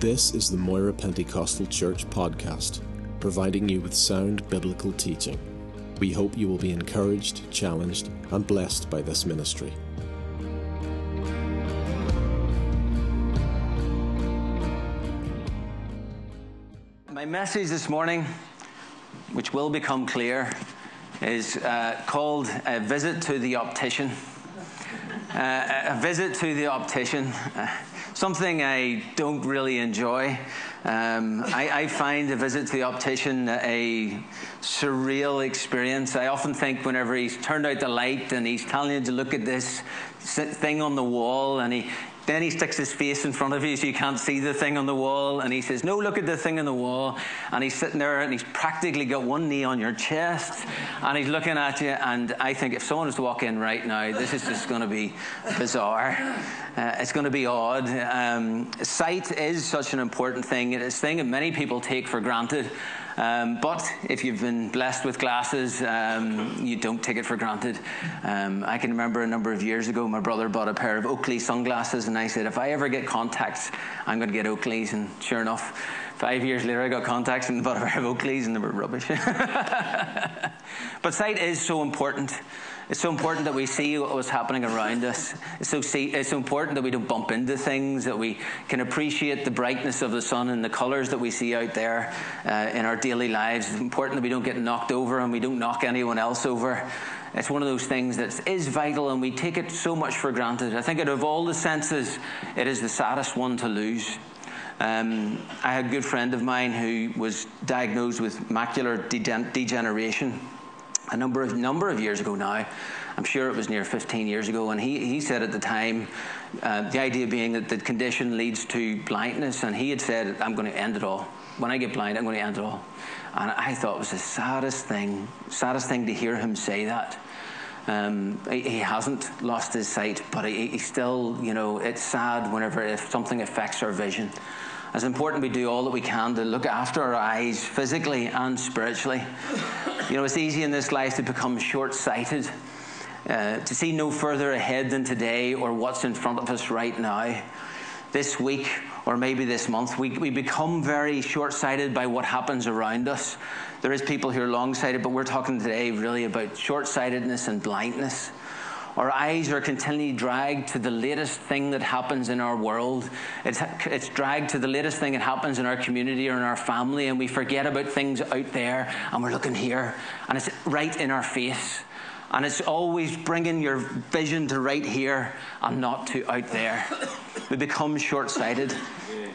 This is the Moira Pentecostal Church podcast, providing you with sound biblical teaching. We hope you will be encouraged, challenged, and blessed by this ministry. My message this morning, which will become clear, is uh, called A Visit to the Optician. Uh, a visit to the optician. Uh, something I don't really enjoy. Um, I, I, find a visit to the optician a surreal experience. I often think whenever he's turned out the light and he's telling you to look at this thing on the wall and he then he sticks his face in front of you so you can't see the thing on the wall. And he says, No, look at the thing on the wall. And he's sitting there and he's practically got one knee on your chest. And he's looking at you. And I think if someone was to walk in right now, this is just going to be bizarre. Uh, it's going to be odd. Um, sight is such an important thing. It's a thing that many people take for granted. Um, but if you've been blessed with glasses, um, you don't take it for granted. Um, I can remember a number of years ago, my brother bought a pair of Oakley sunglasses, and I said, if I ever get contacts, I'm going to get Oakleys. And sure enough, five years later, I got contacts bought a pair of Oakleys, and they were rubbish. but sight is so important. It's so important that we see what's happening around us. It's so, see, it's so important that we don't bump into things, that we can appreciate the brightness of the sun and the colours that we see out there uh, in our daily lives. It's important that we don't get knocked over and we don't knock anyone else over. It's one of those things that is vital and we take it so much for granted. I think out of all the senses, it is the saddest one to lose. Um, I had a good friend of mine who was diagnosed with macular de- degeneration a number of number of years ago now. I'm sure it was near 15 years ago, and he, he said at the time, uh, the idea being that the condition leads to blindness, and he had said, "I'm going to end it all. When I get blind, I'm going to end it all." And I thought it was the saddest thing, saddest thing to hear him say that. Um, he, he, hasn't lost his sight, but he, he still, you know, it's sad whenever if something affects our vision. It's important we do all that we can to look after our eyes physically and spiritually. You know, it's easy in this life to become short sighted, uh, to see no further ahead than today or what's in front of us right now. This week, or maybe this month, we, we become very short sighted by what happens around us. There is people who are long sighted, but we're talking today really about short sightedness and blindness. Our eyes are continually dragged to the latest thing that happens in our world. It's, it's dragged to the latest thing that happens in our community or in our family, and we forget about things out there, and we're looking here, and it's right in our face. And it's always bringing your vision to right here and not to out there. We become short sighted.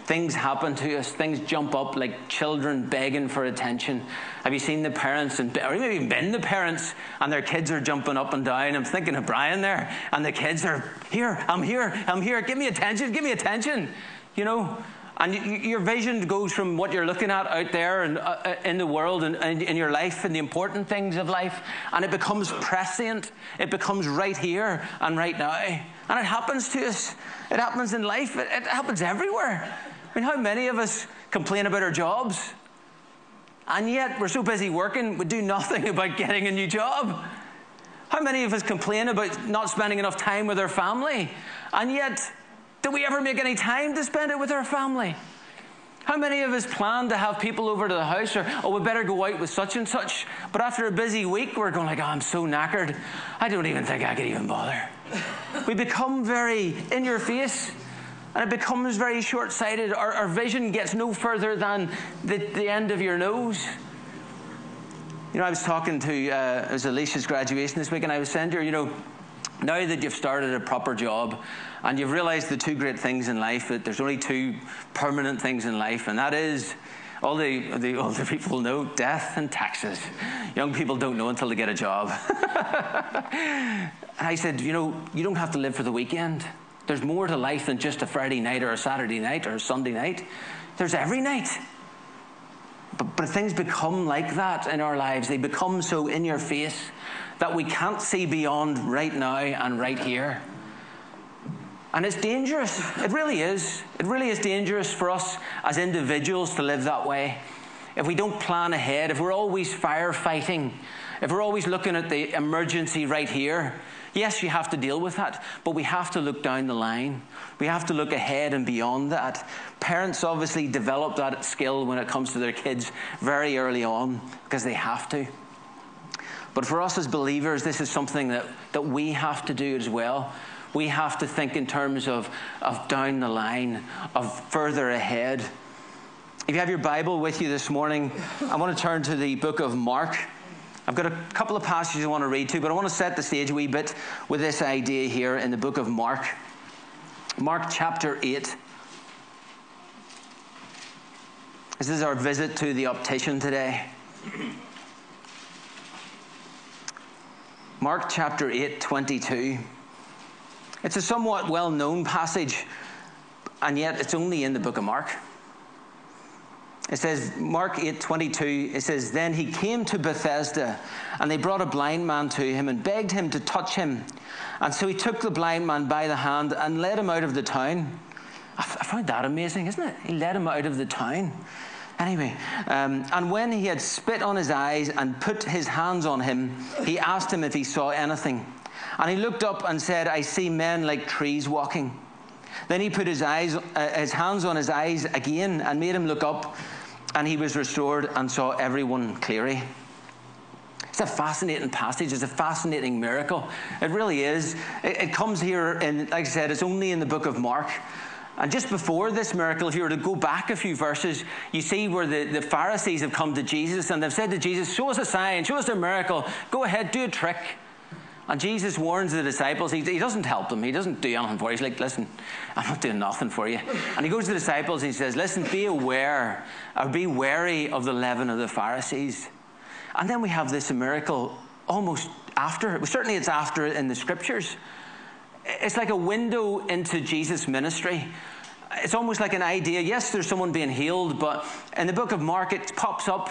Things happen to us, things jump up like children begging for attention. Have you seen the parents, and, or maybe even been the parents, and their kids are jumping up and down? I'm thinking of Brian there, and the kids are, here, I'm here, I'm here, give me attention, give me attention. You know, and your vision goes from what you're looking at out there and uh, uh, in the world and, and in your life and the important things of life, and it becomes prescient. It becomes right here and right now. And it happens to us. It happens in life. It, it happens everywhere. I mean, how many of us complain about our jobs? And yet we're so busy working, we do nothing about getting a new job. How many of us complain about not spending enough time with our family? And yet do we ever make any time to spend it with our family? How many of us plan to have people over to the house or, oh, we better go out with such and such? But after a busy week, we're going like, oh, I'm so knackered. I don't even think I could even bother. we become very in your face and it becomes very short sighted. Our, our, vision gets no further than the, the end of your nose. You know, I was talking to, uh, it was Alicia's graduation this week, and I was saying to her, you know, now that you've started a proper job and you've realized the two great things in life, that there's only two permanent things in life, and that is all the, the older people know death and taxes. Young people don't know until they get a job. and I said, you know, you don't have to live for the weekend. There's more to life than just a Friday night or a Saturday night or a Sunday night. There's every night. But, but things become like that in our lives. They become so in your face that we can't see beyond right now and right here. And it's dangerous. It really is. It really is dangerous for us as individuals to live that way. If we don't plan ahead, if we're always firefighting, if we're always looking at the emergency right here, Yes, you have to deal with that, but we have to look down the line. We have to look ahead and beyond that. Parents obviously develop that skill when it comes to their kids very early on because they have to. But for us as believers, this is something that, that we have to do as well. We have to think in terms of, of down the line, of further ahead. If you have your Bible with you this morning, I want to turn to the book of Mark. I've got a couple of passages I want to read to, but I want to set the stage a wee bit with this idea here in the book of Mark. Mark chapter 8. This is our visit to the optician today. Mark chapter 8, 22. It's a somewhat well known passage, and yet it's only in the book of Mark. It says, Mark 8 22, it says, Then he came to Bethsaida, and they brought a blind man to him and begged him to touch him. And so he took the blind man by the hand and led him out of the town. I found that amazing, isn't it? He led him out of the town. Anyway, um, and when he had spit on his eyes and put his hands on him, he asked him if he saw anything. And he looked up and said, I see men like trees walking. Then he put his, eyes, uh, his hands on his eyes again and made him look up, and he was restored and saw everyone clearly. It's a fascinating passage. It's a fascinating miracle. It really is. It, it comes here, and like I said, it's only in the book of Mark. And just before this miracle, if you were to go back a few verses, you see where the, the Pharisees have come to Jesus and they've said to Jesus, Show us a sign, show us a miracle, go ahead, do a trick. And Jesus warns the disciples. He, he doesn't help them. He doesn't do anything for you. He's like, listen, I'm not doing nothing for you. And he goes to the disciples and he says, listen, be aware or be wary of the leaven of the Pharisees. And then we have this miracle almost after. Certainly it's after in the scriptures. It's like a window into Jesus' ministry it's almost like an idea. Yes, there's someone being healed, but in the book of Mark, it pops up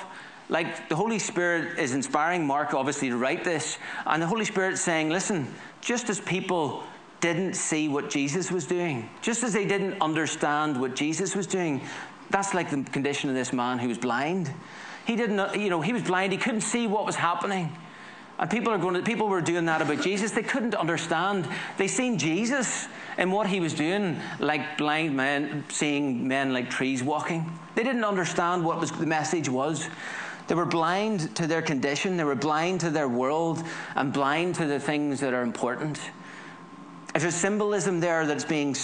like the Holy Spirit is inspiring Mark, obviously, to write this. And the Holy Spirit's saying, listen, just as people didn't see what Jesus was doing, just as they didn't understand what Jesus was doing, that's like the condition of this man who was blind. He didn't, you know, he was blind, he couldn't see what was happening. And people are going to, people were doing that about Jesus. They couldn't understand. They seen Jesus and what he was doing, like blind men seeing men like trees walking. They didn't understand what was, the message was. They were blind to their condition, they were blind to their world, and blind to the things that are important. There's a symbolism there that's being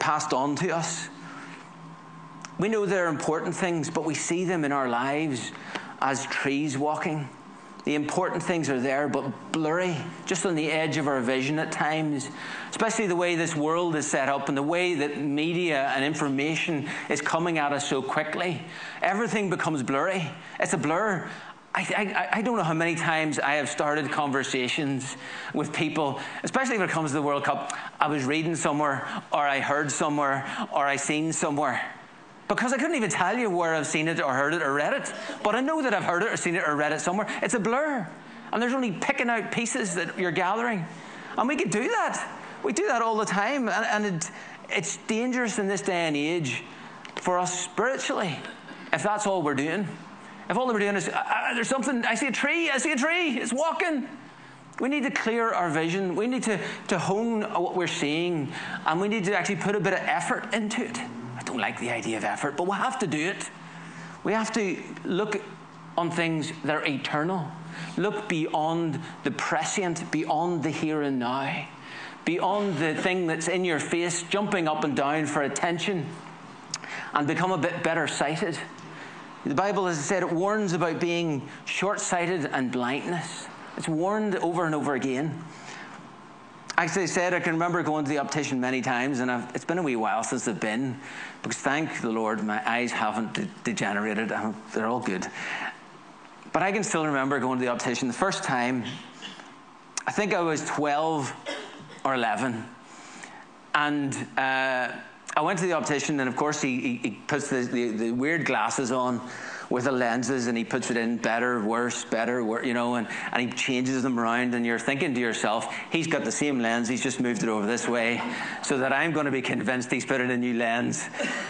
passed on to us. We know they're important things, but we see them in our lives as trees walking. The important things are there, but blurry, just on the edge of our vision at times. Especially the way this world is set up and the way that media and information is coming at us so quickly. Everything becomes blurry. It's a blur. I, I, I, don't know how many times I have started conversations with people, especially when it comes to the World Cup. I was reading somewhere, or I heard somewhere, or I seen somewhere. Because I couldn't even tell you where I've seen it or heard it or read it. But I know that I've heard it or seen it or read it somewhere. It's a blur. And there's only picking out pieces that you're gathering. And we could do that. We do that all the time. And, and it, it's dangerous in this day and age for us spiritually if that's all we're doing. If all we're doing is, uh, uh, there's something, I see a tree, I see a tree, it's walking. We need to clear our vision. We need to, to hone what we're seeing. And we need to actually put a bit of effort into it don't like the idea of effort, but we have to do it. We have to look on things that are eternal. Look beyond the prescient, beyond the here and now, beyond the thing that's in your face, jumping up and down for attention, and become a bit better sighted. The Bible, as I said, it warns about being short sighted and blindness. It's warned over and over again. As I said, I can remember going to the optician many times, and I've, it's been a wee while since I've been, because thank the Lord, my eyes haven't de- degenerated. They're all good. But I can still remember going to the optician the first time. I think I was 12 or 11. And uh, I went to the optician, and of course, he, he, he puts the, the, the weird glasses on with the lenses and he puts it in better, worse, better, worse, you know, and, and he changes them around. And you're thinking to yourself, he's got the same lens, he's just moved it over this way, so that I'm going to be convinced he's put in a new lens.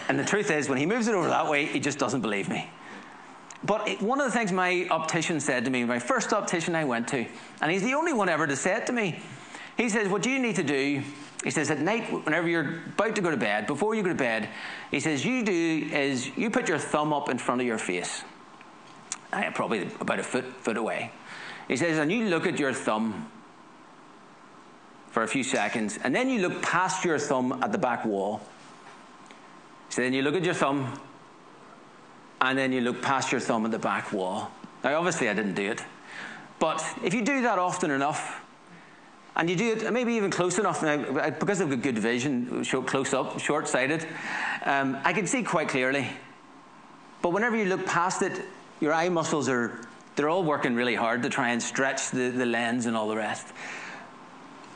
And the truth is, when he moves it over that way, he just doesn't believe me. But it, one of the things my optician said to me, my first optician I went to, and he's the only one ever to say it to me, He says, What do you need to do, he says, at night, whenever you're about to go to bed, before you go to bed, he says, You do is you put your thumb up in front of your face, uh, probably about a foot, foot away. He says, And you look at your thumb for a few seconds, and then you look past your thumb at the back wall. So then you look at your thumb, and then you look past your thumb at the back wall. Now, obviously, I didn't do it. But if you do that often enough, and you do it maybe even close enough, now, because I've got good vision, close up, short sighted, um, I can see quite clearly. But whenever you look past it, your eye muscles are, they're all working really hard to try and stretch the, the lens and all the rest.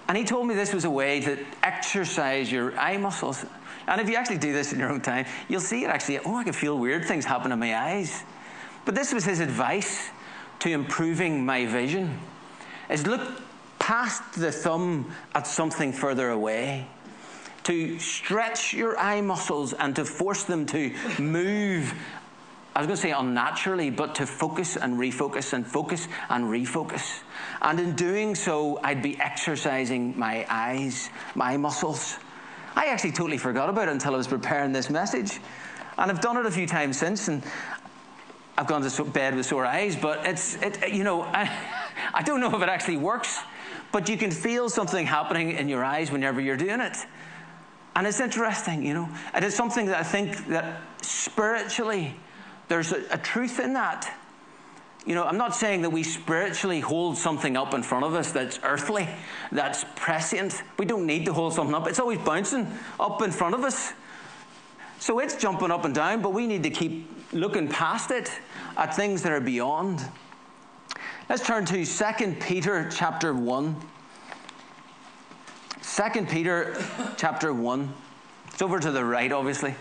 And he told me this was a way to exercise your eye muscles. And if you actually do this in your own time, you'll see it actually, oh, I can feel weird things happen in my eyes. But this was his advice to improving my vision is look past the thumb at something further away to stretch your eye muscles and to force them to move I was going to say unnaturally, but to focus and refocus and focus and refocus. And in doing so, I'd be exercising my eyes, my muscles. I actually totally forgot about it until I was preparing this message. And I've done it a few times since, and I've gone to bed with sore eyes, but it's, it, you know, I, I don't know if it actually works, but you can feel something happening in your eyes whenever you're doing it. And it's interesting, you know. And it's something that I think that spiritually, there's a, a truth in that. You know, I'm not saying that we spiritually hold something up in front of us that's earthly, that's prescient. We don't need to hold something up. It's always bouncing up in front of us. So it's jumping up and down, but we need to keep looking past it at things that are beyond. Let's turn to 2 Peter chapter 1. 2 Peter chapter 1. It's over to the right, obviously.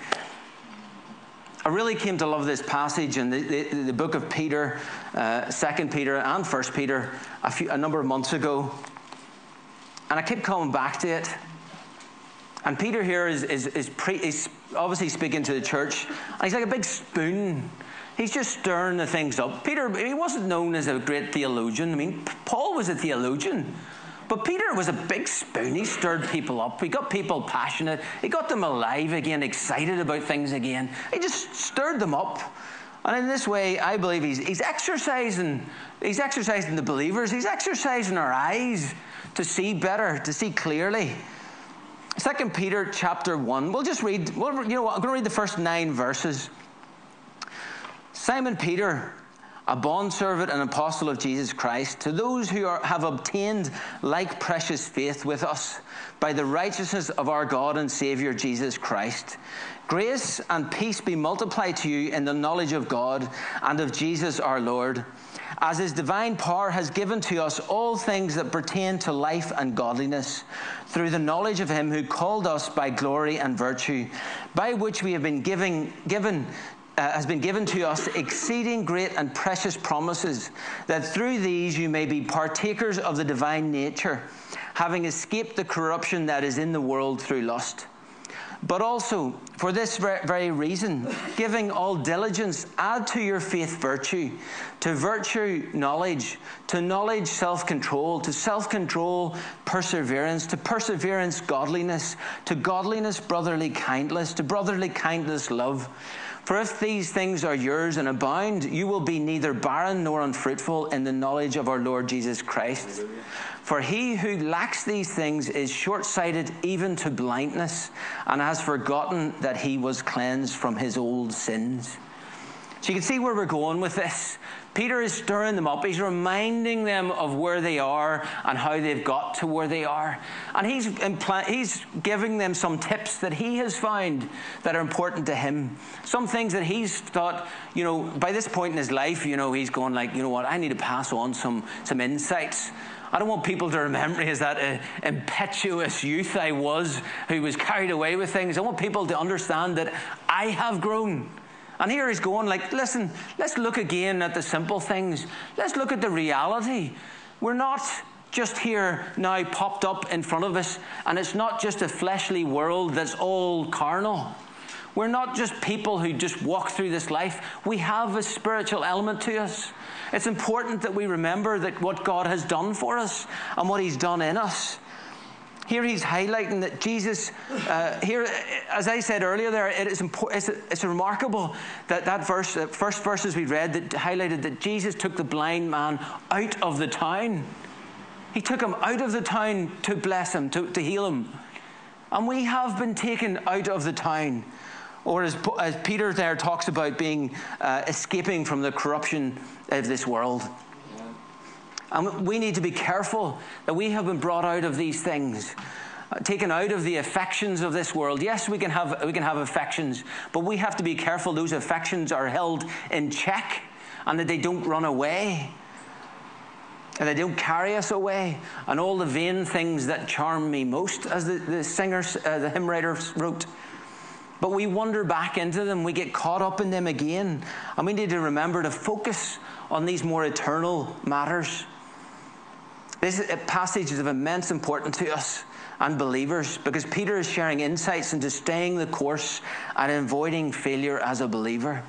I really came to love this passage in the, the, the book of Peter, uh, 2 Peter, and 1 Peter a, few, a number of months ago. And I kept coming back to it. And Peter here is, is, is, pre, is obviously speaking to the church. And he's like a big spoon. He's just stirring the things up. Peter, he wasn't known as a great theologian. I mean, Paul was a theologian. But Peter was a big spoon. He stirred people up. He got people passionate. He got them alive again, excited about things again. He just stirred them up. And in this way, I believe he's, he's exercising, he's exercising the believers. He's exercising our eyes to see better, to see clearly. Second Peter chapter one. We'll just read. We'll, you know? I'm going to read the first nine verses. Simon Peter a bondservant and apostle of Jesus Christ, to those who are, have obtained like precious faith with us by the righteousness of our God and Savior Jesus Christ. Grace and peace be multiplied to you in the knowledge of God and of Jesus our Lord, as his divine power has given to us all things that pertain to life and godliness, through the knowledge of him who called us by glory and virtue, by which we have been giving, given uh, has been given to us exceeding great and precious promises, that through these you may be partakers of the divine nature, having escaped the corruption that is in the world through lust. But also, for this very reason, giving all diligence, add to your faith virtue, to virtue knowledge, to knowledge self control, to self control perseverance, to perseverance godliness, to godliness brotherly kindness, to brotherly kindness love for if these things are yours and abound, you will be neither barren nor unfruitful in the knowledge of our Lord Jesus Christ. For he who lacks these things is short sighted even to blindness, and has forgotten that he was cleansed from his old sins. So you can see where we're going with this. Peter is stirring them up. He's reminding them of where they are and how they've got to where they are. And he's, impl- he's giving them some tips that he has found that are important to him. Some things that he's thought, you know, by this point in his life, you know, he's going like, you know what, I need to pass on some, some insights. I don't want people to remember me as that uh, impetuous youth I was who was carried away with things. I want people to understand that I have grown. And here he's going, like, listen, let's look again at the simple things. Let's look at the reality. We're not just here now popped up in front of us, and it's not just a fleshly world that's all carnal. We're not just people who just walk through this life. We have a spiritual element to us. It's important that we remember that what God has done for us and what He's done in us. Here he's highlighting that Jesus, uh, here, as I said earlier, there, it is it's, it's remarkable that that verse, first verses we read, that highlighted that Jesus took the blind man out of the town. He took him out of the town to bless him, to, to heal him. And we have been taken out of the town. Or as, as Peter there talks about being uh, escaping from the corruption of this world. And we need to be careful that we have been brought out of these things, uh, taken out of the affections of this world. Yes, we can have we can have affections, but we have to be careful those affections are held in check and that they don't run away. And they don't carry us away. And all the vain things that charm me most, as the, the singer, uh, the hymn writer wrote. But we wander back into them, we get caught up in them again. And we need to remember to focus on these more eternal matters. This passage is of immense importance to us and believers because Peter is sharing insights into staying the course and avoiding failure as a believer.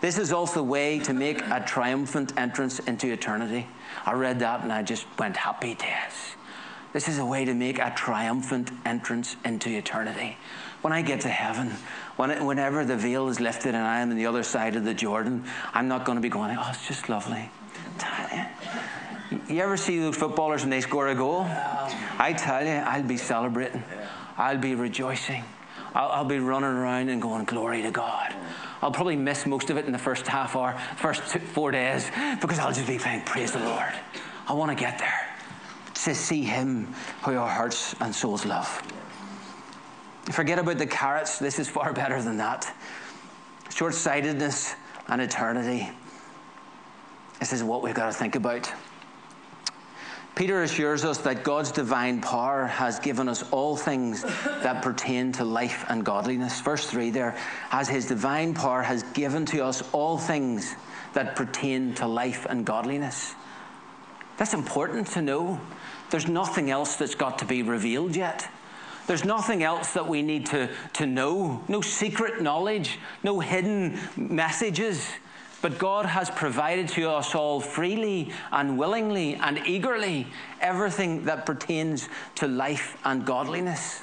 This is also the way to make a triumphant entrance into eternity. I read that and I just went, happy days. This is a way to make a triumphant entrance into eternity. When I get to heaven, when whenever the veil is lifted and I am on the other side of the Jordan, I'm not going to be going, oh, it's just lovely. You ever see those footballers when they score a goal? I tell you, I'll be celebrating. I'll be rejoicing. I'll, I'll, be running around and going, Glory to God. I'll probably miss most of it in the first half hour, first two, four days, because I'll just be saying, Praise the Lord. I want to get there to see Him who our hearts and souls love. Forget about the carrots. This is far better than that. Short sightedness and eternity. This is what we've got to think about. Peter assures us that God's divine power has given us all things that pertain to life and godliness. Verse 3 there, as his divine power has given to us all things that pertain to life and godliness. That's important to know. There's nothing else that's got to be revealed yet. There's nothing else that we need to, to know. No secret knowledge, no hidden messages. But God has provided to us all freely and willingly and eagerly everything that pertains to life and godliness.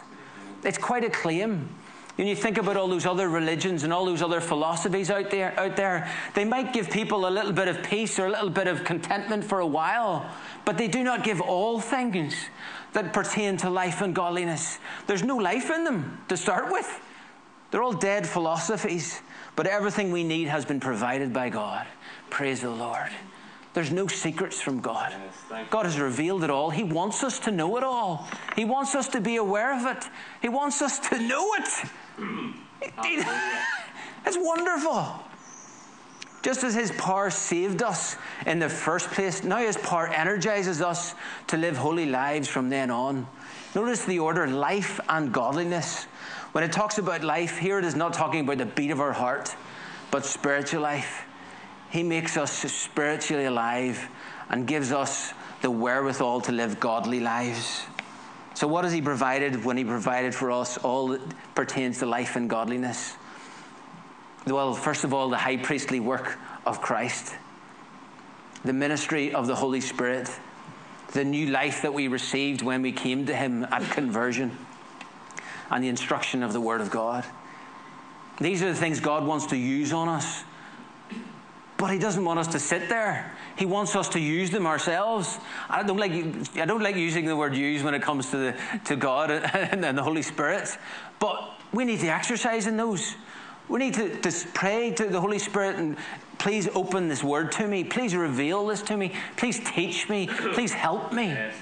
It's quite a claim. When you think about all those other religions and all those other philosophies out there, out there, they might give people a little bit of peace or a little bit of contentment for a while, but they do not give all things that pertain to life and godliness. There's no life in them to start with. They're all dead philosophies. But everything we need has been provided by God. Praise the Lord. There's no secrets from God. God has revealed it all. He wants us to know it all. He wants us to be aware of it. He wants us to know it. it's wonderful. Just as His power saved us in the first place, now His power energizes us to live holy lives from then on. Notice the order life and godliness. When it talks about life, here it is not talking about the beat of our heart, but spiritual life. He makes us spiritually alive and gives us the wherewithal to live godly lives. So, what has He provided when He provided for us all that pertains to life and godliness? Well, first of all, the high priestly work of Christ, the ministry of the Holy Spirit, the new life that we received when we came to Him at conversion and the instruction of the Word of God. These are the things God wants to use on us. But He doesn't want us to sit there. He wants us to use them ourselves. I don't like, I don't like using the word use when it comes to, the, to God and, the Holy Spirit. But we need to exercise in those. We need to, to pray to the Holy Spirit and please open this word to me. Please reveal this to me. Please teach me. Please help me. Yes,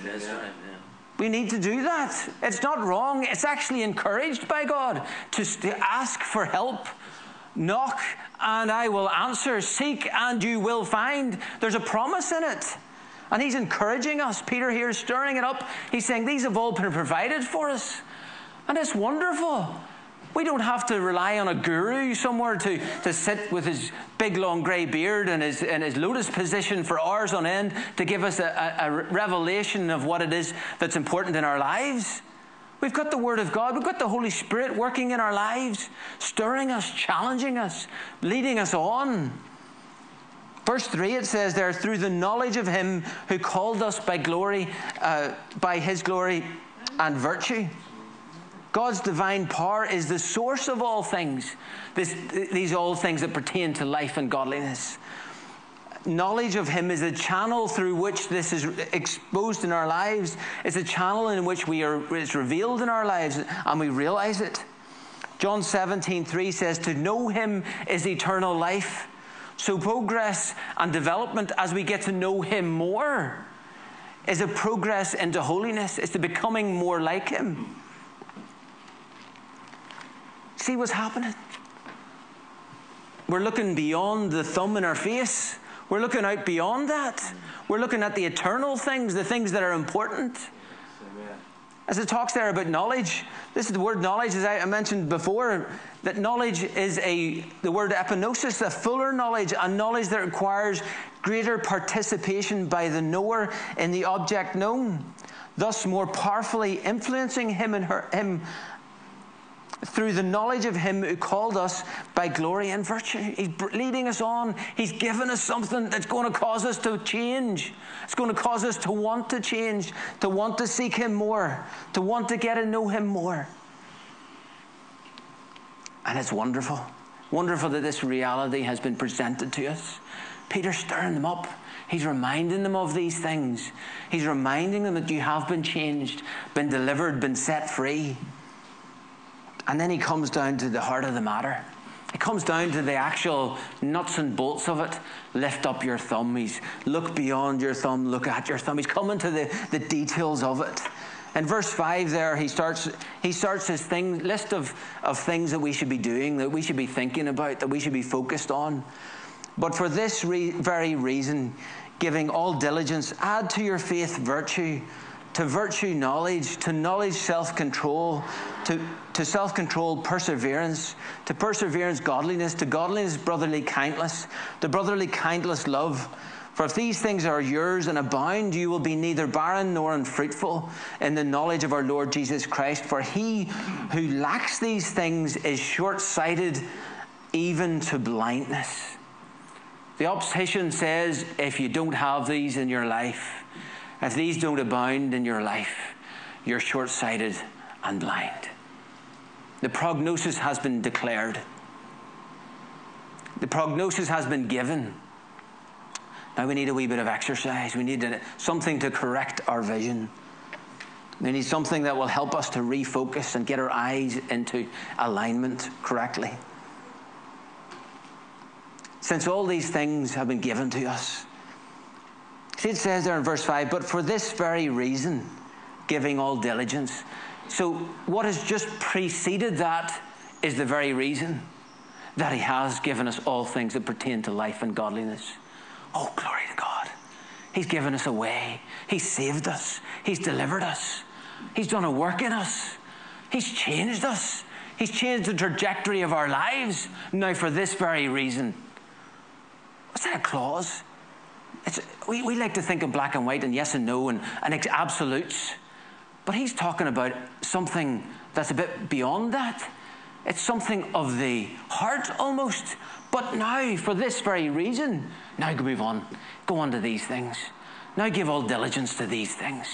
we need to do that. It's not wrong. It's actually encouraged by God to, to ask for help. Knock and I will answer. Seek and you will find. There's a promise in it. And he's encouraging us. Peter here is stirring it up. He's saying these have all been provided for us. And it's wonderful. We don't have to rely on a guru somewhere to, to sit with his big long grey beard and his, and his lotus position for hours on end to give us a, a, a revelation of what it is that's important in our lives. We've got the Word of God. We've got the Holy Spirit working in our lives, stirring us, challenging us, leading us on. Verse 3, it says there, through the knowledge of Him who called us by glory, uh, by His glory and virtue. God's divine power is the source of all things, this, these all things that pertain to life and godliness. Knowledge of Him is a channel through which this is exposed in our lives. It's a channel in which we are, it's revealed in our lives and we realize it. John 17, 3 says, To know Him is eternal life. So, progress and development as we get to know Him more is a progress into holiness, it's the becoming more like Him. See what's happening? We're looking beyond the thumb in our face. We're looking out beyond that. We're looking at the eternal things, the things that are important. As it talks there about knowledge, this is the word knowledge, as I mentioned before, that knowledge is a the word epignosis, a fuller knowledge, a knowledge that requires greater participation by the knower in the object known, thus more powerfully influencing him and her him through the knowledge of Him who called us by glory and virtue. He's leading us on. He's given us something that's going to cause us to change. It's going to cause us to want to change, to want to seek Him more, to want to get to know Him more. And it's wonderful. Wonderful that this reality has been presented to us. Peter's stirring them up. He's reminding them of these things. He's reminding them that you have been changed, been delivered, been set free. And then he comes down to the heart of the matter. It comes down to the actual nuts and bolts of it. Lift up your thumb. He's look beyond your thumb, look at your thumb. He's coming to the, the details of it. In verse 5 there, he starts, he starts his thing, list of, of things that we should be doing, that we should be thinking about, that we should be focused on. But for this re- very reason, giving all diligence, add to your faith virtue to virtue knowledge, to knowledge self control, to, to self control perseverance, to perseverance godliness, to godliness brotherly kindness, to brotherly kindness love. For if these things are yours and abound, you will be neither barren nor unfruitful in the knowledge of our Lord Jesus Christ. For he who lacks these things is short sighted even to blindness. The opposition says if you don't have these in your life, if these don't abound in your life, you're short sighted and blind. The prognosis has been declared, the prognosis has been given. Now we need a wee bit of exercise. We need something to correct our vision. We need something that will help us to refocus and get our eyes into alignment correctly. Since all these things have been given to us, See, it says there in verse 5, but for this very reason, giving all diligence. So, what has just preceded that is the very reason that He has given us all things that pertain to life and godliness. Oh, glory to God. He's given us a way, He's saved us, He's delivered us, He's done a work in us, He's changed us, He's changed the trajectory of our lives. Now, for this very reason. What's that a clause? We, we like to think of black and white and yes and no and, and absolutes. But he's talking about something that's a bit beyond that. It's something of the heart almost. But now, for this very reason, now move on. Go on to these things. Now give all diligence to these things.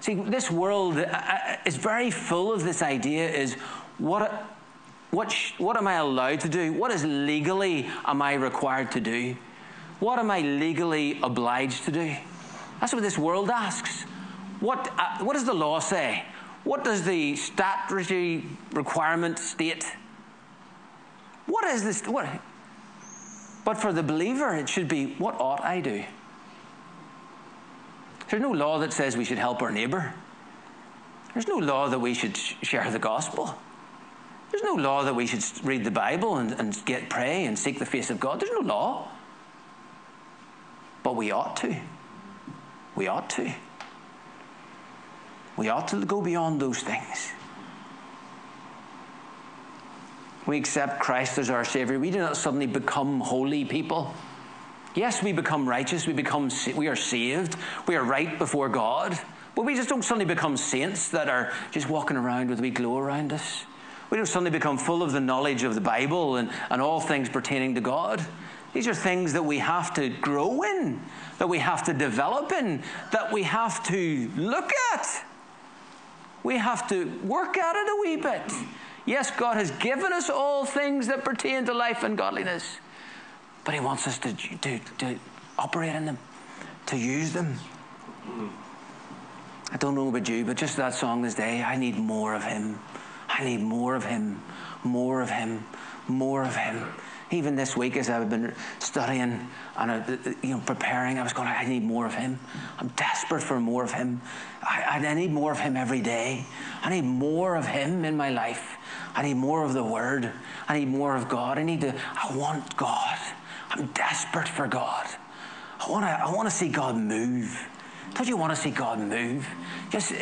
See, this world uh, uh, is very full of this idea is what, what, what am I allowed to do? What is legally am I required to do? What am I legally obliged to do? That's what this world asks. What, uh, what does the law say? What does the statutory requirement state? What is this? What? But for the believer, it should be what ought I do? There's no law that says we should help our neighbour. There's no law that we should share the gospel. There's no law that we should read the Bible and, and get pray and seek the face of God. There's no law. But we ought to. We ought to. We ought to go beyond those things. We accept Christ as our Savior. We do not suddenly become holy people. Yes, we become righteous. We become we are saved. We are right before God. But we just don't suddenly become saints that are just walking around with a wee glow around us. We don't suddenly become full of the knowledge of the Bible and, and all things pertaining to God. These are things that we have to grow in, that we have to develop in, that we have to look at. We have to work at it a wee bit. Yes, God has given us all things that pertain to life and godliness, but He wants us to, to, to operate in them, to use them. I don't know about you, but just that song this day, I need more of Him. I need more of Him, more of Him, more of Him. Even this week, as I've been studying and uh, you know preparing, I was going, I need more of Him. I'm desperate for more of Him. I, I need more of Him every day. I need more of Him in my life. I need more of the Word. I need more of God. I need to. I want God. I'm desperate for God. I want to. I want to see God move. Don't you want to see God move? Just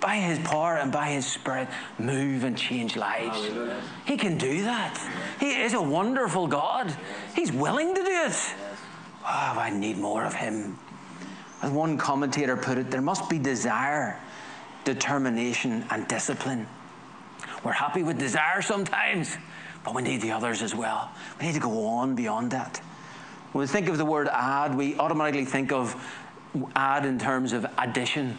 by His power and by His Spirit, move and change lives. Hallelujah. He can do that. He is a wonderful God. He's willing to do it. Oh, I need more of Him. As one commentator put it, there must be desire, determination, and discipline. We're happy with desire sometimes, but we need the others as well. We need to go on beyond that. When we think of the word add, we automatically think of add in terms of addition.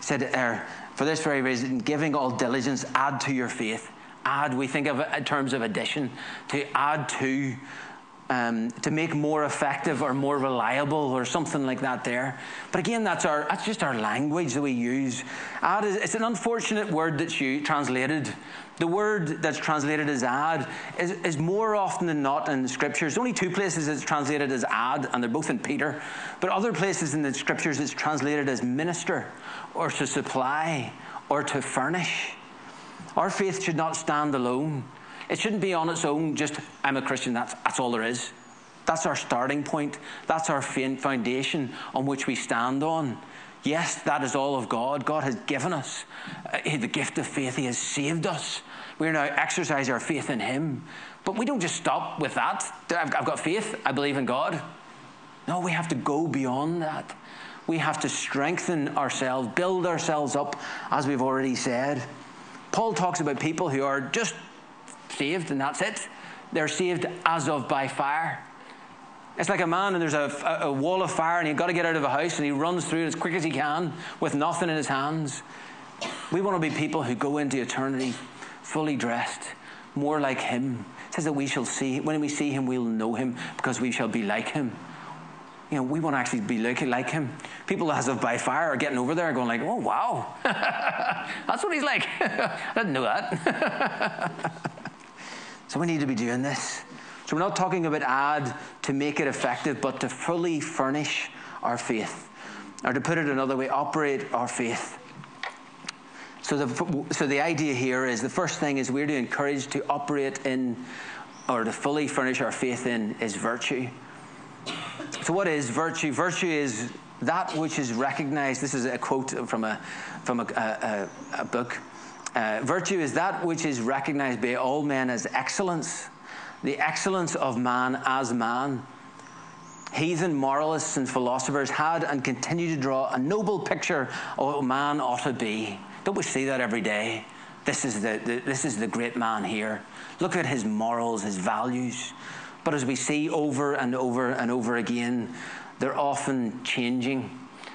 said, uh, for this very reason, giving all diligence, add to your faith. Add, we think of it in terms of addition, to add to, um, to make more effective or more reliable or something like that there. But again, that's, our, that's just our language that we use. Add is, it's an unfortunate word that's you, translated the word that's translated as add is, is more often than not in the scriptures. Only two places it's translated as add, and they're both in Peter. But other places in the scriptures it's translated as minister, or to supply, or to furnish. Our faith should not stand alone. It shouldn't be on its own, just, I'm a Christian, that's, that's all there is. That's our starting point. That's our foundation on which we stand on. Yes, that is all of God. God has given us uh, the gift of faith. He has saved us. We are now exercise our faith in Him. But we don't just stop with that. I've got faith. I believe in God. No, we have to go beyond that. We have to strengthen ourselves, build ourselves up, as we've already said. Paul talks about people who are just saved and that's it. They're saved as of by fire. It's like a man and there's a, a, wall of fire and he's got to get out of a house and he runs through it as quick as he can with nothing in his hands. We want to be people who go into eternity fully dressed, more like him. It says that we shall see, when we see him, we'll know him because we shall be like him. You know, we want to actually be like, like him. People as of by fire are getting over there going like, oh, wow. That's what he's like. I didn't know that. so we need to be doing this. So we're not talking about add to make it effective, but to fully furnish our faith. Or to put it another way, operate our faith. So the, so the idea here is the first thing is we're to encourage to operate in or to fully furnish our faith in is virtue. So what is virtue? Virtue is that which is recognized. This is a quote from a from a, a, a book. Uh, virtue is that which is recognized by all men as excellence the excellence of man as man. Heathen moralists and philosophers had and continue to draw a noble picture of what man ought to be. Don't we see that every day? This is the, the, this is the great man here. Look at his morals, his values. But as we see over and over and over again, they're often changing.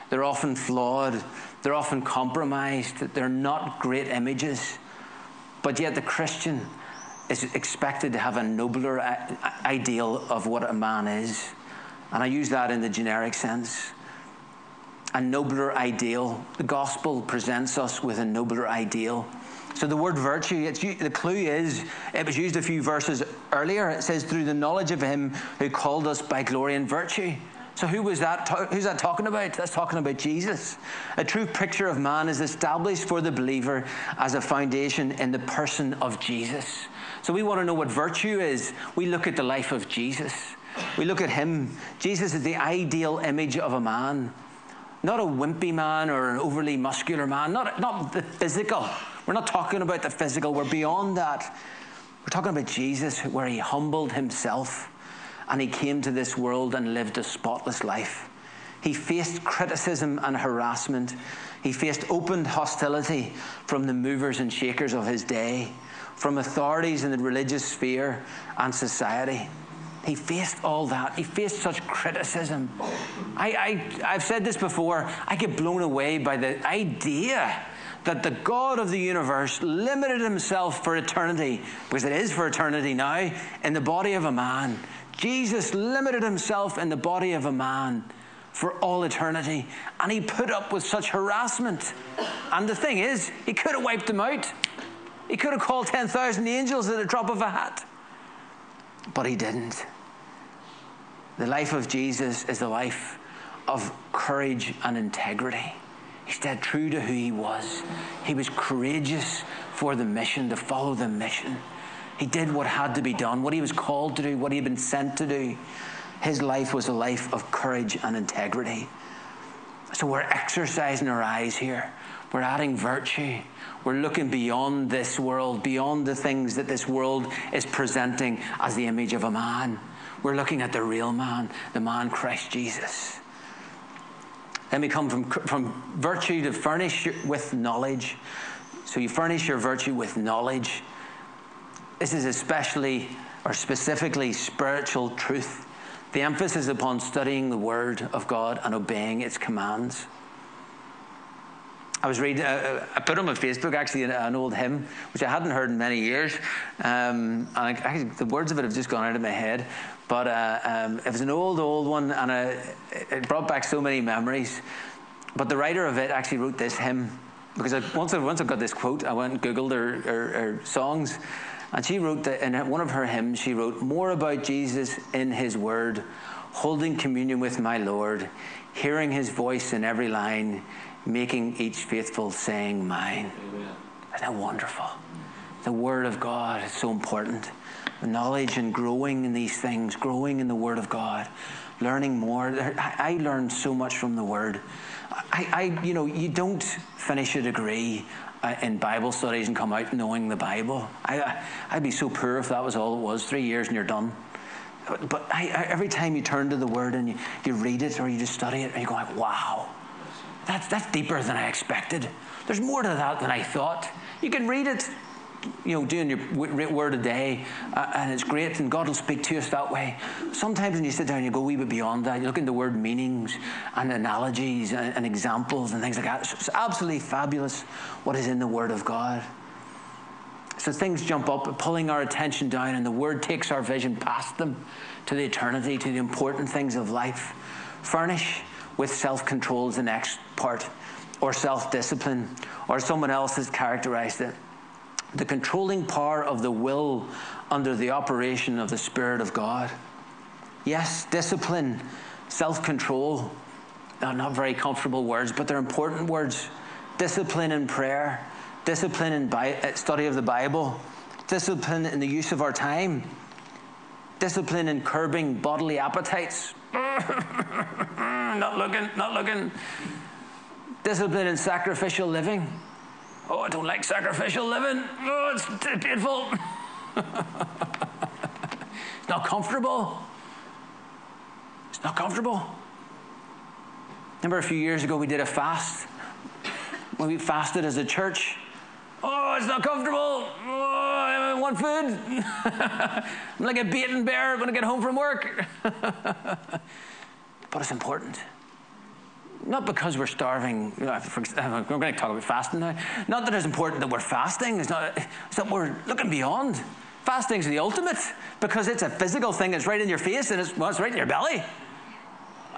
They're often flawed. They're often compromised. They're not great images. But yet, the Christian is expected to have a nobler uh, ideal of what a man is. And I use that in the generic sense. A nobler ideal. The gospel presents us with a nobler ideal. So the word virtue, the clue is, it was used a few verses earlier. It says, through the knowledge of him who called us by glory and virtue. So who was that? Who's that talking about? That's talking about Jesus. A true picture of man is established for the believer as a foundation in the person of Jesus. So we want to know what virtue is. We look at the life of Jesus. We look at him. Jesus is the ideal image of a man. Not a wimpy man or an overly muscular man, not, not the physical. We're not talking about the physical, we're beyond that. We're talking about Jesus, where he humbled himself and he came to this world and lived a spotless life. He faced criticism and harassment. He faced open hostility from the movers and shakers of his day from authorities in the religious sphere and society. He faced all that. He faced such criticism. I, I, I've said this before. I get blown away by the idea that the God of the universe limited himself for eternity, because it is for eternity now, in the body of a man. Jesus limited himself in the body of a man for all eternity. And he put up with such harassment. And the thing is, he could have wiped them out. He could have called 10,000 angels at the drop of a hat. But he didn't. The life of Jesus is the life of courage and integrity. He stayed true to who he was. He was courageous for the mission, to follow the mission. He did what had to be done, what he was called to do, what he had been sent to do. His life was a life of courage and integrity. So we're exercising our eyes here. We're adding virtue. We're looking beyond this world, beyond the things that this world is presenting as the image of a man. We're looking at the real man, the man Christ Jesus. Then we come from, from virtue to furnish with knowledge. So you furnish your virtue with knowledge. This is especially or specifically spiritual truth. The emphasis upon studying the Word of God and obeying its commands. I was reading, uh, I put on my Facebook actually an, an, old hymn, which I hadn't heard in many years. Um, and I, the words of it have just gone out of my head. But uh, um, it was an old, old one, and uh, it brought back so many memories. But the writer of it actually wrote this hymn because I, once, I, once I got this quote, I went and Googled her, her, her songs. And she wrote that in one of her hymns, she wrote, More about Jesus in his word, holding communion with my Lord, hearing his voice in every line, making each faithful saying mine. Amen. Isn't that wonderful? The word of God is so important knowledge and growing in these things, growing in the Word of God, learning more. I, learned so much from the Word. I, I, you know, you don't finish a degree in Bible studies and come out knowing the Bible. I, I'd be so poor if that was all it was. Three years and you're done. But, but I, every time you turn to the Word and you, you read it or you just study it, and you go like, wow, that's, that's deeper than I expected. There's more to that than I thought. You can read it you know, doing your word a day, uh, and it's great, and God will speak to us that way. Sometimes when you sit down, you go a wee bit beyond that. You look into word meanings and analogies and, and examples and things like that. It's absolutely fabulous what is in the Word of God. So things jump up, pulling our attention down, and the Word takes our vision past them to the eternity, to the important things of life. Furnish with self control is the next part, or self discipline, or someone else has characterized it the controlling power of the will under the operation of the Spirit of God. Yes, discipline, self control, not very comfortable words, but they're important words. Discipline in prayer, discipline in uh, study of the Bible, discipline in the use of our time, discipline in curbing bodily appetites. not looking, not looking. Discipline in sacrificial living Oh, I don't like sacrificial living. Oh, it's painful. it's not comfortable. It's not comfortable. Remember a few years ago we did a fast? When we fasted as a church. Oh, it's not comfortable. Oh, I want food. I'm like a beaten bear when I get home from work. but it's important. Not because we're starving. For, we're going to talk about fasting now. Not that it's important that we're fasting. It's not. It's that we're looking beyond. Fasting's the ultimate because it's a physical thing. It's right in your face and it's, well, it's right in your belly.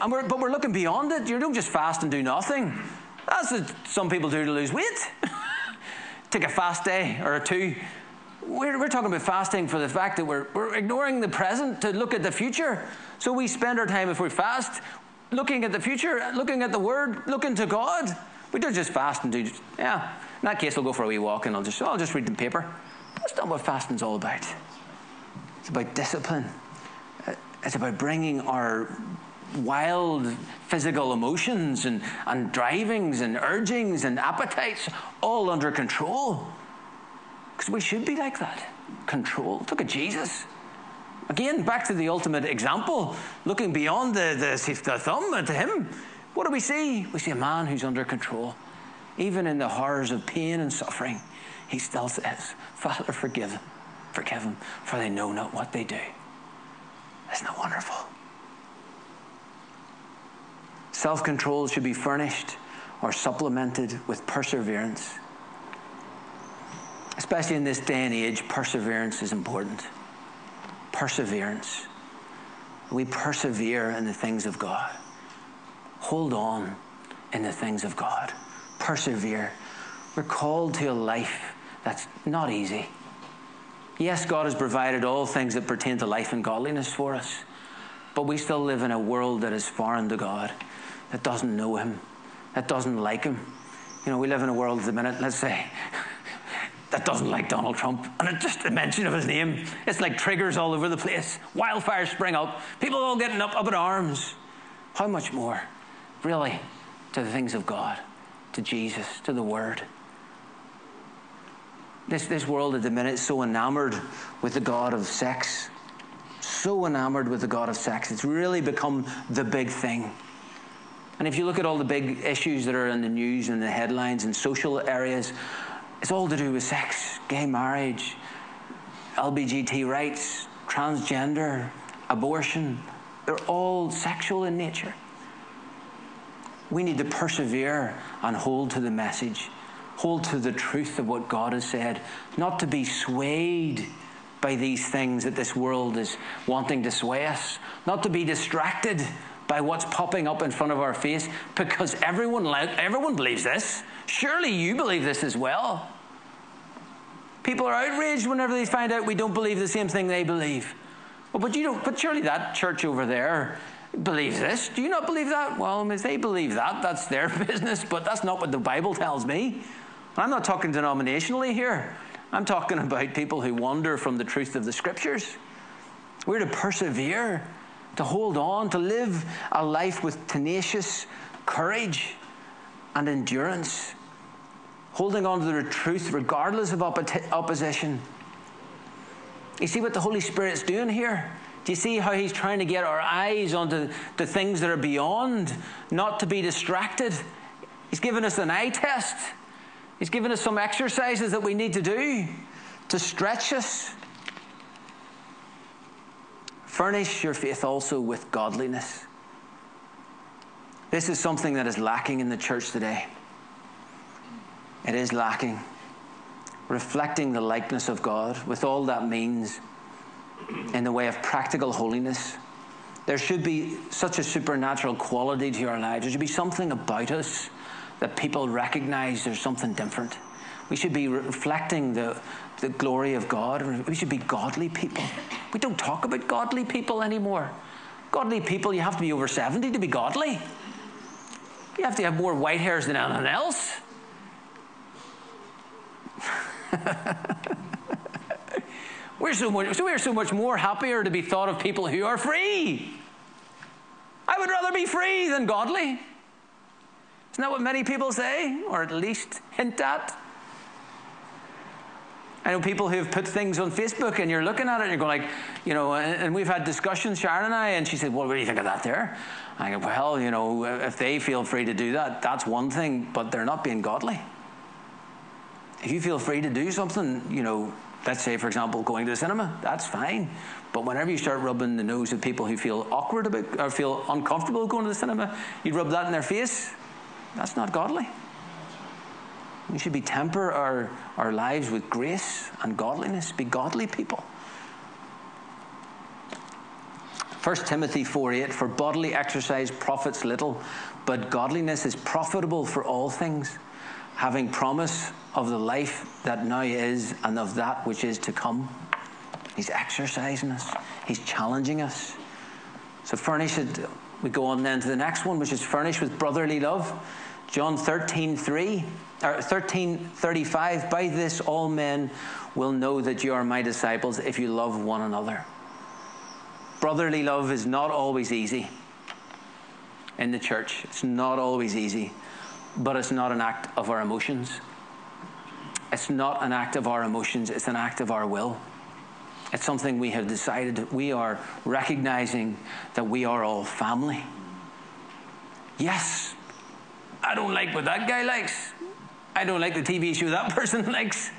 And we're, but we're looking beyond it. You don't just fast and do nothing. That's what some people do to lose weight. Take a fast day or two. We're, we're talking about fasting for the fact that we're, we're ignoring the present to look at the future. So we spend our time, if we fast, looking at the future, looking at the Word, looking to God. We don't just fast and do, yeah. In that case, I'll go for a wee walk and I'll just, I'll just read the paper. That's not what fasting's all about. It's about discipline. Uh, it's about bringing our wild physical emotions and, and drivings and urgings and appetites all under control. Because we should be like that. Control. Look at Jesus. Again, back to the ultimate example, looking beyond the, the, the thumb to him. What do we see? We see a man who's under control. Even in the horrors of pain and suffering, he still says, Father, forgive them, forgive them, for they know not what they do. Isn't that wonderful? Self control should be furnished or supplemented with perseverance. especially in this day and age, perseverance is important. Perseverance. We persevere in the things of God. Hold on in the things of God. Persevere. We're called to a life that's not easy. Yes, God has provided all things that pertain to life and godliness for us, but we still live in a world that is foreign to God, that doesn't know Him, that doesn't like Him. You know, we live in a world at the minute, let's say, that doesn't like Donald Trump. And just a mention of his name, it's like triggers all over the place. Wildfires spring up, people all getting up, up in arms. How much more, really, to the things of God, to Jesus, to the Word? This, this world at the minute is so enamored with the God of sex, so enamored with the God of sex. It's really become the big thing. And if you look at all the big issues that are in the news and the headlines and social areas, it's all to do with sex, gay marriage, LGBT rights, transgender, abortion. They're all sexual in nature. We need to persevere and hold to the message hold to the truth of what God has said, not to be swayed by these things that this world is wanting to sway us, not to be distracted by what's popping up in front of our face because everyone, everyone believes this. Surely you believe this as well. People are outraged whenever they find out we don't believe the same thing they believe. Well, but you don't. But surely that church over there believes this. Do you not believe that? Well, um, if they believe that, that's their business. But that's not what the Bible tells me. I'm not talking denominationally here. I'm talking about people who wander from the truth of the scriptures. We're to persevere, to hold on, to live a life with tenacious courage and endurance, holding on to the truth regardless of opposition. You see what the Holy Spirit's doing here? Do you see how he's trying to get our eyes onto the things that are beyond, not to be distracted? He's given us an eye test. He's given us some exercises that we need to do to stretch us. Furnish your faith also with godliness. This is something that is lacking in the church today. It is lacking. Reflecting the likeness of God with all that means in the way of practical holiness. There should be such a supernatural quality to our lives. There should be something about us that people recognize there's something different. We should be reflecting the, the glory of God. We should be godly people. We don't talk about godly people anymore. Godly people, you have to be over 70 to be godly. You have to have more white hairs than anyone else. we're, so much, we're so much more happier to be thought of people who are free. I would rather be free than godly. Isn't that what many people say, or at least hint at? I know people who've put things on Facebook and you're looking at it and you're going like, you know, and we've had discussions, Sharon and I, and she said, well, what do you think of that there? I go, well, you know, if they feel free to do that, that's one thing, but they're not being godly. If you feel free to do something, you know, let's say, for example, going to the cinema, that's fine. But whenever you start rubbing the nose of people who feel awkward about or feel uncomfortable going to the cinema, you rub that in their face. That's not godly. We should be temper our, our lives with grace and godliness, be godly people. 1 Timothy 4 8, for bodily exercise profits little, but godliness is profitable for all things, having promise of the life that now is and of that which is to come. He's exercising us, He's challenging us. So furnish it. We go on then to the next one, which is furnished with brotherly love. John 13, 3, or 13, 35, by this all men will know that you are my disciples if you love one another. Brotherly love is not always easy in the church. It's not always easy, but it's not an act of our emotions. It's not an act of our emotions, it's an act of our will. It's something we have decided we are recognizing that we are all family. Yes, I don't like what that guy likes. I don't like the TV show that person likes.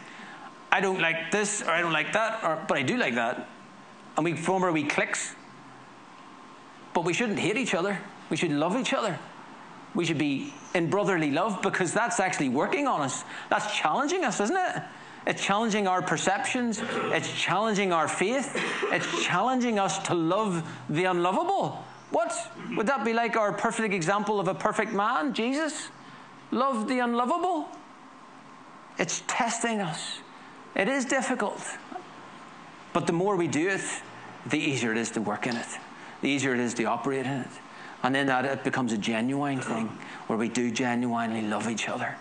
I don't like this or I don't like that, or, but I do like that. And we form our wee cliques. But we shouldn't hate each other. We should love each other. We should be in brotherly love because that's actually working on us. That's challenging us, isn't it? It's challenging our perceptions. It's challenging our faith. It's challenging us to love the unlovable. What? Would that be like our perfect example of a perfect man, Jesus? Love the unlovable? It's testing us. It is difficult. But the more we do it, the easier it is to work in it, the easier it is to operate in it. And then that it becomes a genuine thing where we do genuinely love each other.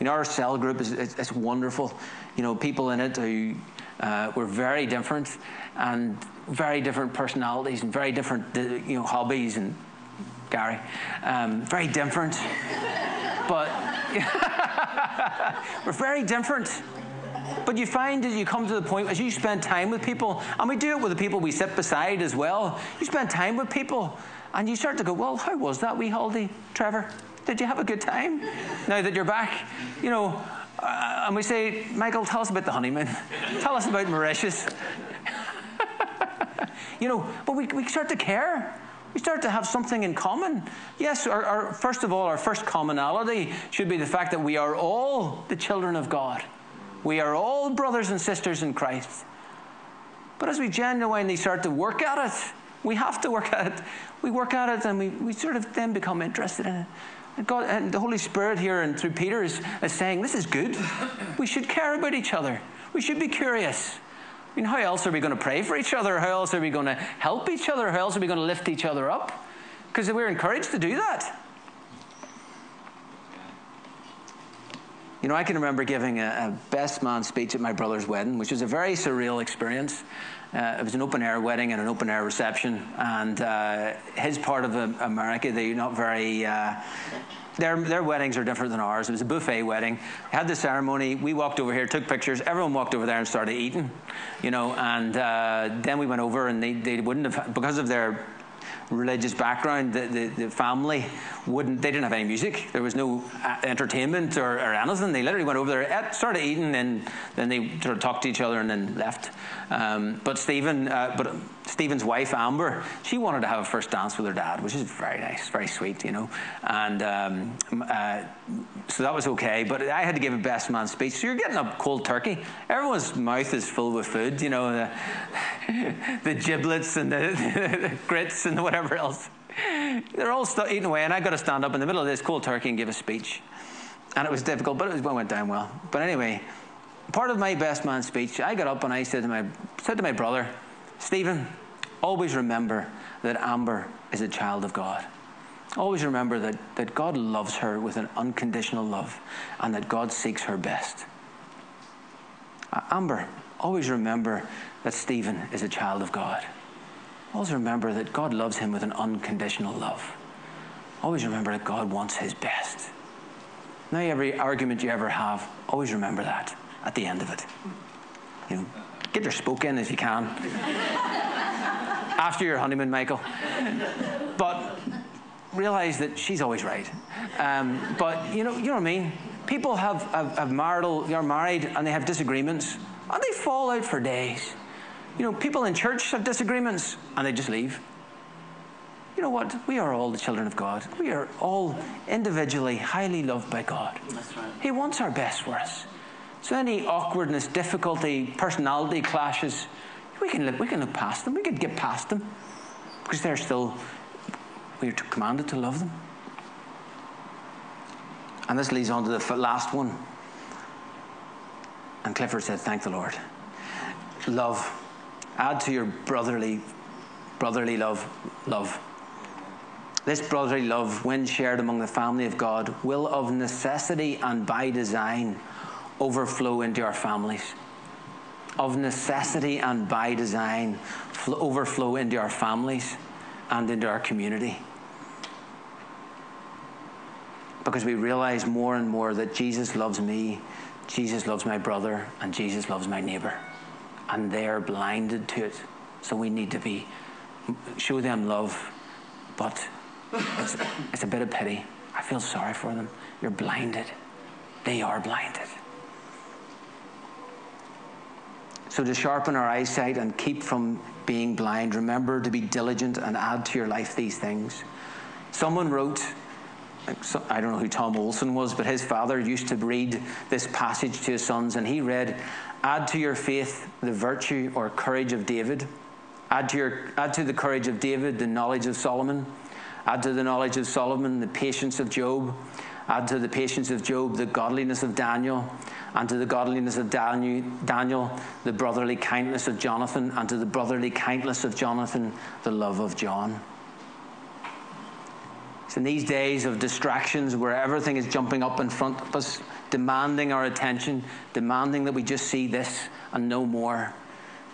You know, our cell group is it's, it's wonderful. You know, people in it who uh, were very different and very different personalities and very different, you know, hobbies and Gary, um, very different. but we're very different. But you find as you come to the point, as you spend time with people, and we do it with the people we sit beside as well, you spend time with people and you start to go, well, how was that wee holiday, Trevor? Did you have a good time? Now that you're back, you know, uh, and we say, Michael, tell us about the honeymoon. tell us about Mauritius. you know, but we, we start to care. We start to have something in common. Yes, our, our, first of all, our first commonality should be the fact that we are all the children of God. We are all brothers and sisters in Christ. But as we genuinely start to work at it, we have to work at it. We work at it and we, we sort of then become interested in it. And God and the Holy Spirit here and through Peter is, is saying, This is good. We should care about each other. We should be curious. I mean, how else are we going to pray for each other? How else are we going to help each other? How else are we going to lift each other up? Because we're encouraged to do that. You know, I can remember giving a, a, best man speech at my brother's wedding, which was a very surreal experience. Uh, it was an open air wedding and an open air reception, and uh, his part of America, they're not very. Uh, their, their weddings are different than ours. It was a buffet wedding. Had the ceremony. We walked over here, took pictures. Everyone walked over there and started eating, you know. And uh, then we went over, and they, they wouldn't have because of their religious background, the, the, the, family wouldn't, they didn't have any music. There was no uh, entertainment or, or anything. They literally went over there, ate, started eating, and then they sort of talked to each other and then left. Um, but Stephen, uh, but Stephen's wife, Amber, she wanted to have a first dance with her dad, which is very nice, very sweet, you know. And um, uh, so that was okay. But I had to give a best man speech. So you're getting a cold turkey. Everyone's mouth is full with food, you know, the, the giblets and the, the grits and whatever else. They're all st- eating away, and I got to stand up in the middle of this cold turkey and give a speech. And it was difficult, but it went down well. But anyway, part of my best man speech, I got up and I said to my, said to my brother, Stephen, always remember that Amber is a child of God. Always remember that, that God loves her with an unconditional love and that God seeks her best. Uh, Amber, always remember that Stephen is a child of God. Always remember that God loves him with an unconditional love. Always remember that God wants his best. Now, every argument you ever have, always remember that at the end of it. You know, get your spoke in if you can. After your honeymoon, Michael. But realize that she's always right. Um, but you know, you know what I mean? People have, have, have marital, you're married and they have disagreements and they fall out for days. You know, people in church have disagreements and they just leave. You know what? We are all the children of God. We are all individually highly loved by God. Right. He wants our best for us. So any awkwardness, difficulty, personality clashes, we can look, we can look past them. We can get past them because they're still we are commanded to love them. And this leads on to the last one. And Clifford said, "Thank the Lord." Love. Add to your brotherly, brotherly love, love. This brotherly love, when shared among the family of God, will of necessity and by design overflow into our families. Of necessity and by design, overflow into our families and into our community. Because we realize more and more that Jesus loves me, Jesus loves my brother, and Jesus loves my neighbor. And they're blinded to it. So we need to be show them love, but it's, it's a bit of pity. I feel sorry for them. You're blinded. They are blinded. So, to sharpen our eyesight and keep from being blind, remember to be diligent and add to your life these things. Someone wrote, I don't know who Tom Olson was, but his father used to read this passage to his sons, and he read, Add to your faith the virtue or courage of David. Add to, your, add to the courage of David the knowledge of Solomon. Add to the knowledge of Solomon the patience of Job. Add to the patience of Job the godliness of Daniel. And to the godliness of Daniel, Daniel the brotherly kindness of Jonathan. And to the brotherly kindness of Jonathan the love of John. So in these days of distractions where everything is jumping up in front of us, demanding our attention, demanding that we just see this and no more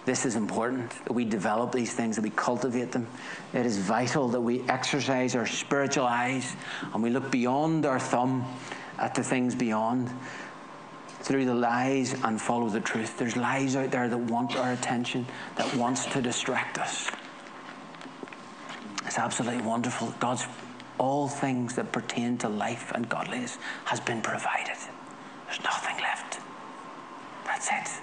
this is important that we develop these things, that we cultivate them. It is vital that we exercise our spiritual eyes and we look beyond our thumb at the things beyond through the lies and follow the truth. There's lies out there that want our attention, that wants to distract us. It's absolutely wonderful. God's all things that pertain to life and godliness has been provided. There's nothing left. That's it.